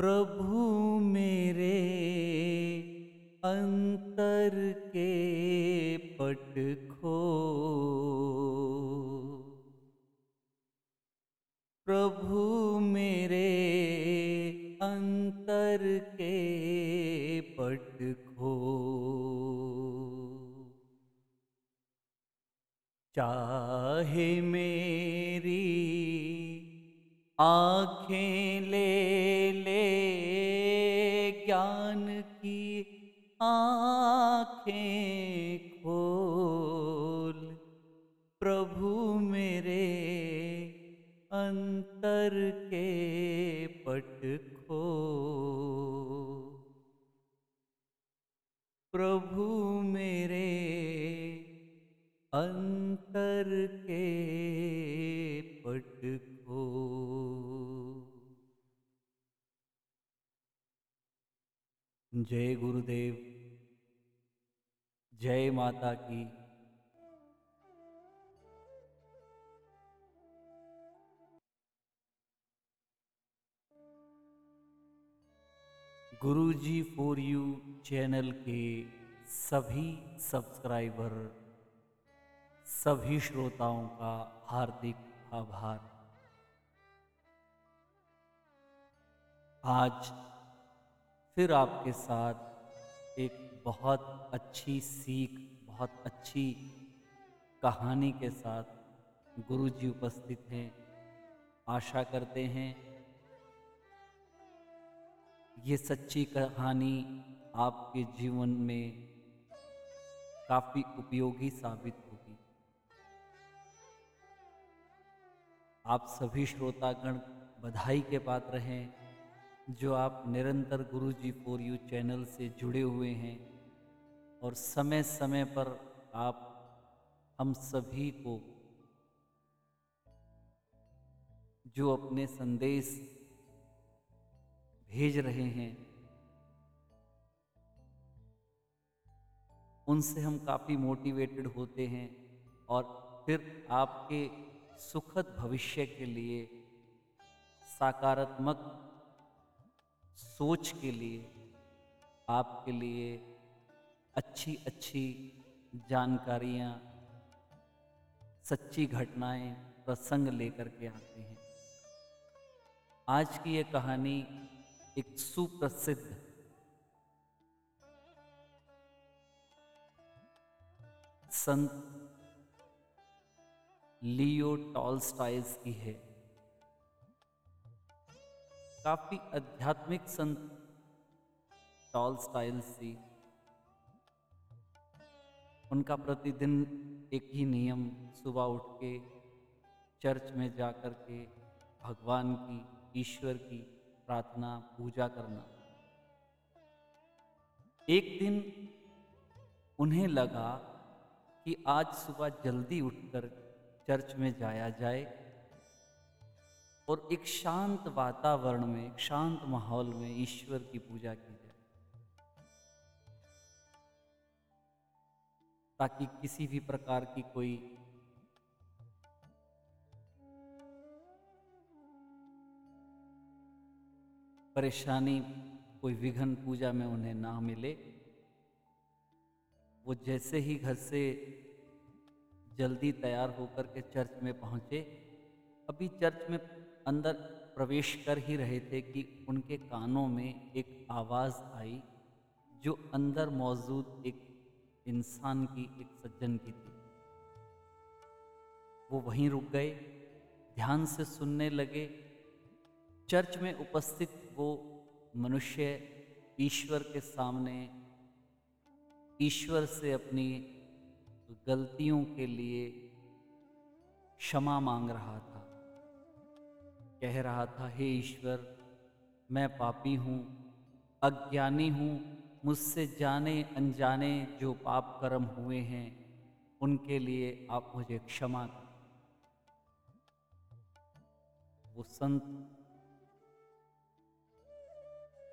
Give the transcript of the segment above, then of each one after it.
प्रभु मेरे अंतर के पट खो। प्रभु मेरे अंतर के पट खो। चाहे मेरी आँखें ले आँखें खोल। प्रभु मेरे अंतर के पट खो प्रभु मेरे अंतर के पट खो जय गुरुदेव। जय माता की। गुरुजी फॉर यू चैनल के सभी सब्सक्राइबर, सभी श्रोताओं का हार्दिक आभार। आज फिर आपके साथ एक बहुत अच्छी सीख, बहुत अच्छी कहानी के साथ गुरु जी उपस्थित हैं। आशा करते हैं ये सच्ची कहानी आपके जीवन में काफ़ी उपयोगी साबित होगी। आप सभी श्रोतागण बधाई के पात्र हैं। जो आप निरंतर गुरु जी फॉर यू चैनल से जुड़े हुए हैं और समय समय पर आप हम सभी को जो अपने संदेश भेज रहे हैं, उनसे हम काफ़ी मोटिवेटेड होते हैं और फिर आपके सुखद भविष्य के लिए सकारात्मक सोच के लिए आपके लिए अच्छी अच्छी जानकारियाँ, सच्ची घटनाएँ, प्रसंग लेकर के आते हैं। आज की ये कहानी एक सुप्रसिद्ध संत लियो टॉलस्टाइज की है। काफ़ी आध्यात्मिक संत टॉल स्टाइल सी। उनका प्रतिदिन एक ही नियम, सुबह उठ के चर्च में जा कर के भगवान की, ईश्वर की प्रार्थना, पूजा करना। एक दिन उन्हें लगा कि आज सुबह जल्दी उठकर चर्च में जाया जाए और एक शांत वातावरण में, एक शांत माहौल में ईश्वर की पूजा की जाए। ताकि किसी भी प्रकार की कोई परेशानी, कोई विघन पूजा में उन्हें ना मिले। वो जैसे ही घर से जल्दी तैयार होकर के चर्च में पहुँचे, अभी चर्च में अंदर प्रवेश कर ही रहे थे कि उनके कानों में एक आवाज़ आई, जो अंदर मौजूद एक इंसान की, एक सज्जन की थी। वो वहीं रुक गए, ध्यान से सुनने लगे। चर्च में उपस्थित वो मनुष्य ईश्वर के सामने, ईश्वर से अपनी गलतियों के लिए क्षमा मांग रहा था। कह रहा था, हे ईश्वर, मैं पापी हूँ, अज्ञानी हूँ, मुझसे जाने अनजाने जो पाप कर्म हुए हैं, उनके लिए आप मुझे क्षमा करें। वो संत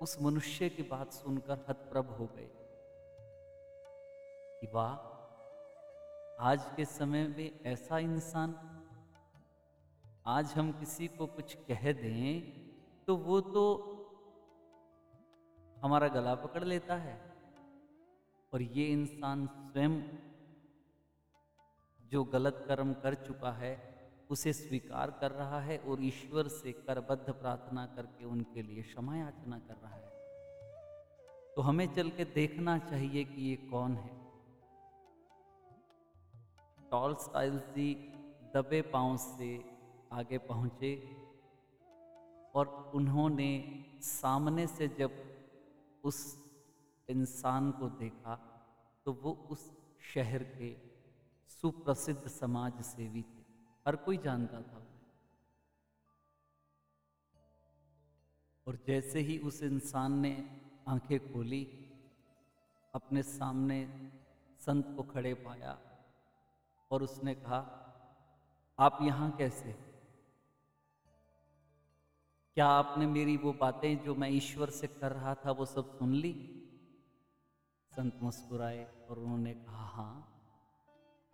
उस मनुष्य की बात सुनकर हतप्रभ हो गए कि वाह, आज के समय में ऐसा इंसान आज हम किसी को कुछ कह दें तो वो तो हमारा गला पकड़ लेता है। और ये इंसान स्वयं जो गलत कर्म कर चुका है, उसे स्वीकार कर रहा है और ईश्वर से करबद्ध प्रार्थना करके उनके लिए क्षमा याचना कर रहा है। तो हमें चल के देखना चाहिए कि ये कौन है। टॉल स्टाइल जी दबे पाँव से आगे पहुँचे और उन्होंने सामने से जब उस इंसान को देखा तो वो उस शहर के सुप्रसिद्ध समाज सेवी थे। हर कोई जानता था और जैसे ही उस इंसान ने आँखें खोली, अपने सामने संत को खड़े पाया और उसने कहा, आप यहाँ कैसे क्या आपने मेरी वो बातें जो मैं ईश्वर से कर रहा था, वो सब सुन ली? संत मुस्कुराए और उन्होंने कहा हाँ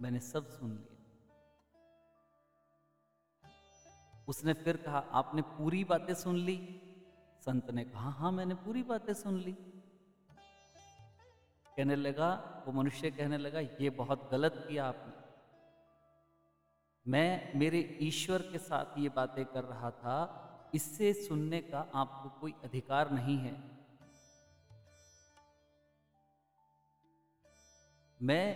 मैंने सब सुन लिया उसने फिर कहा, आपने पूरी बातें सुन ली? संत ने कहा हाँ मैंने पूरी बातें सुन ली। कहने लगा, वो मनुष्य कहने लगा, ये बहुत गलत किया आपने। मैं मेरे ईश्वर के साथ ये बातें कर रहा था इससे सुनने का आपको कोई अधिकार नहीं है। मैं,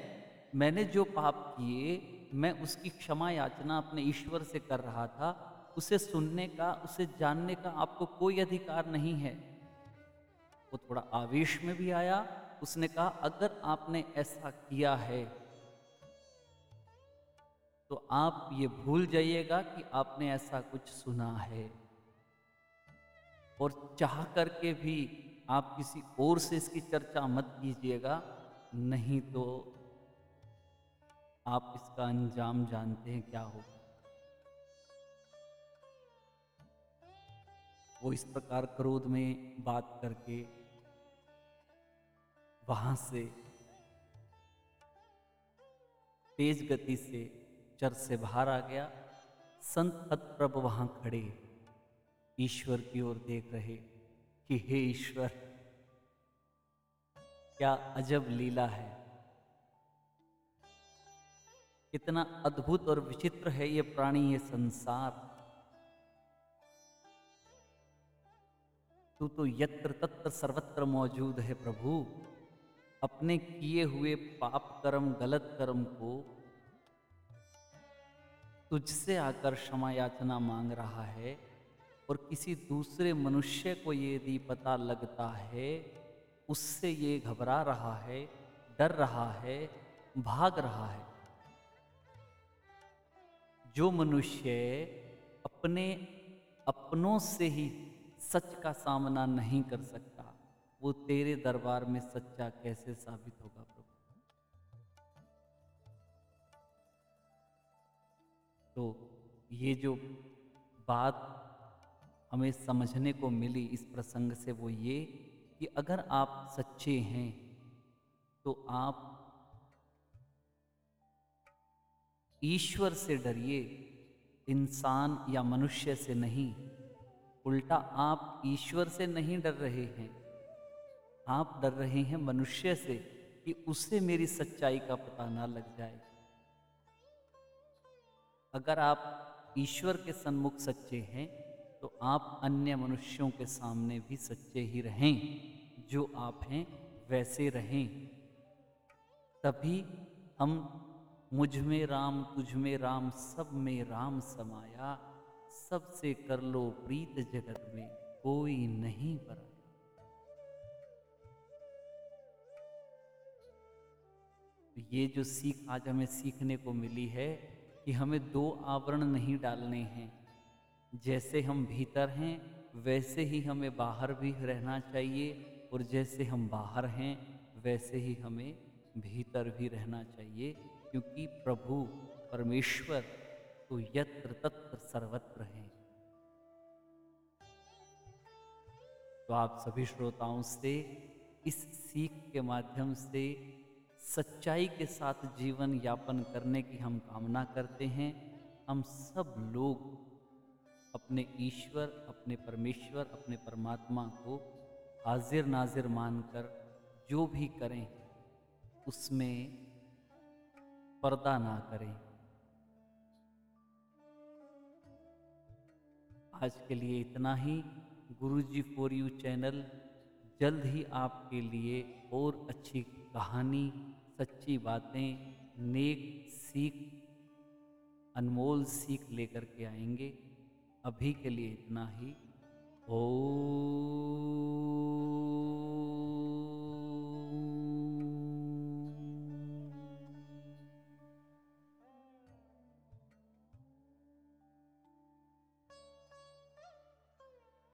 मैंने जो पाप किए, मैं उसकी क्षमा याचना अपने ईश्वर से कर रहा था, उसे सुनने का, उसे जानने का आपको कोई अधिकार नहीं है। वो थोड़ा आवेश में भी आया, उसने कहा, अगर आपने ऐसा किया है तो आप ये भूल जाइएगा कि आपने ऐसा कुछ सुना है। और चाह करके भी आप किसी और से इसकी चर्चा मत कीजिएगा, नहीं तो आप इसका अंजाम जानते हैं क्या होगा। वो इस प्रकार क्रोध में बात करके वहाँ से तेज गति से चर्च से बाहर आ गया। संत प्रभु वहाँ खड़े। ईश्वर की ओर देख रहे कि हे ईश्वर, क्या अजब लीला है। कितना अद्भुत और विचित्र है ये प्राणी, ये संसार। तू तो यत्र तत्र सर्वत्र मौजूद है प्रभु। अपने किए हुए पाप कर्म, गलत कर्म को तुझसे आकर क्षमा याचना मांग रहा है। और किसी दूसरे मनुष्य को ये यदि पता लगता है, उससे ये घबरा रहा है, डर रहा है, भाग रहा है। जो मनुष्य अपने अपनों से ही सच का सामना नहीं कर सकता, वो तेरे दरबार में सच्चा कैसे साबित होगा प्रभु? तो ये जो बात हमें समझने को मिली इस प्रसंग से वो ये कि अगर आप सच्चे हैं तो आप ईश्वर से डरिए, इंसान या मनुष्य से नहीं। उल्टा आप ईश्वर से नहीं डर रहे हैं। आप डर रहे हैं मनुष्य से कि उससे मेरी सच्चाई का पता ना लग जाए। अगर आप ईश्वर के सन्मुख सच्चे हैं तो आप अन्य मनुष्यों के सामने भी सच्चे ही रहें। जो आप हैं, वैसे रहें। तभी हम मुझमें राम, तुझ में राम, सब में राम समाया। सबसे कर लो प्रीत जगत में कोई नहीं पर तो ये जो सीख आज हमें सीखने को मिली है कि हमें दो आवरण नहीं डालने हैं। जैसे हम भीतर हैं, वैसे ही हमें बाहर भी रहना चाहिए और जैसे हम बाहर हैं, वैसे ही हमें भीतर भी रहना चाहिए क्योंकि प्रभु, परमेश्वर तो यत्र तत्र सर्वत्र हैं। तो आप सभी श्रोताओं से, इस सीख के माध्यम से, सच्चाई के साथ जीवन यापन करने की हम कामना करते हैं। हम सब लोग अपने ईश्वर, अपने परमेश्वर, अपने परमात्मा को हाजिर नाजिर मानकर जो भी करें, उसमें पर्दा ना करें। आज के लिए इतना ही। गुरुजी फॉर यू चैनल जल्द ही आपके लिए और अच्छी कहानी, सच्ची बातें, नेक सीख, अनमोल सीख लेकर के आएँगे। अभी के लिए इतना ही। ओ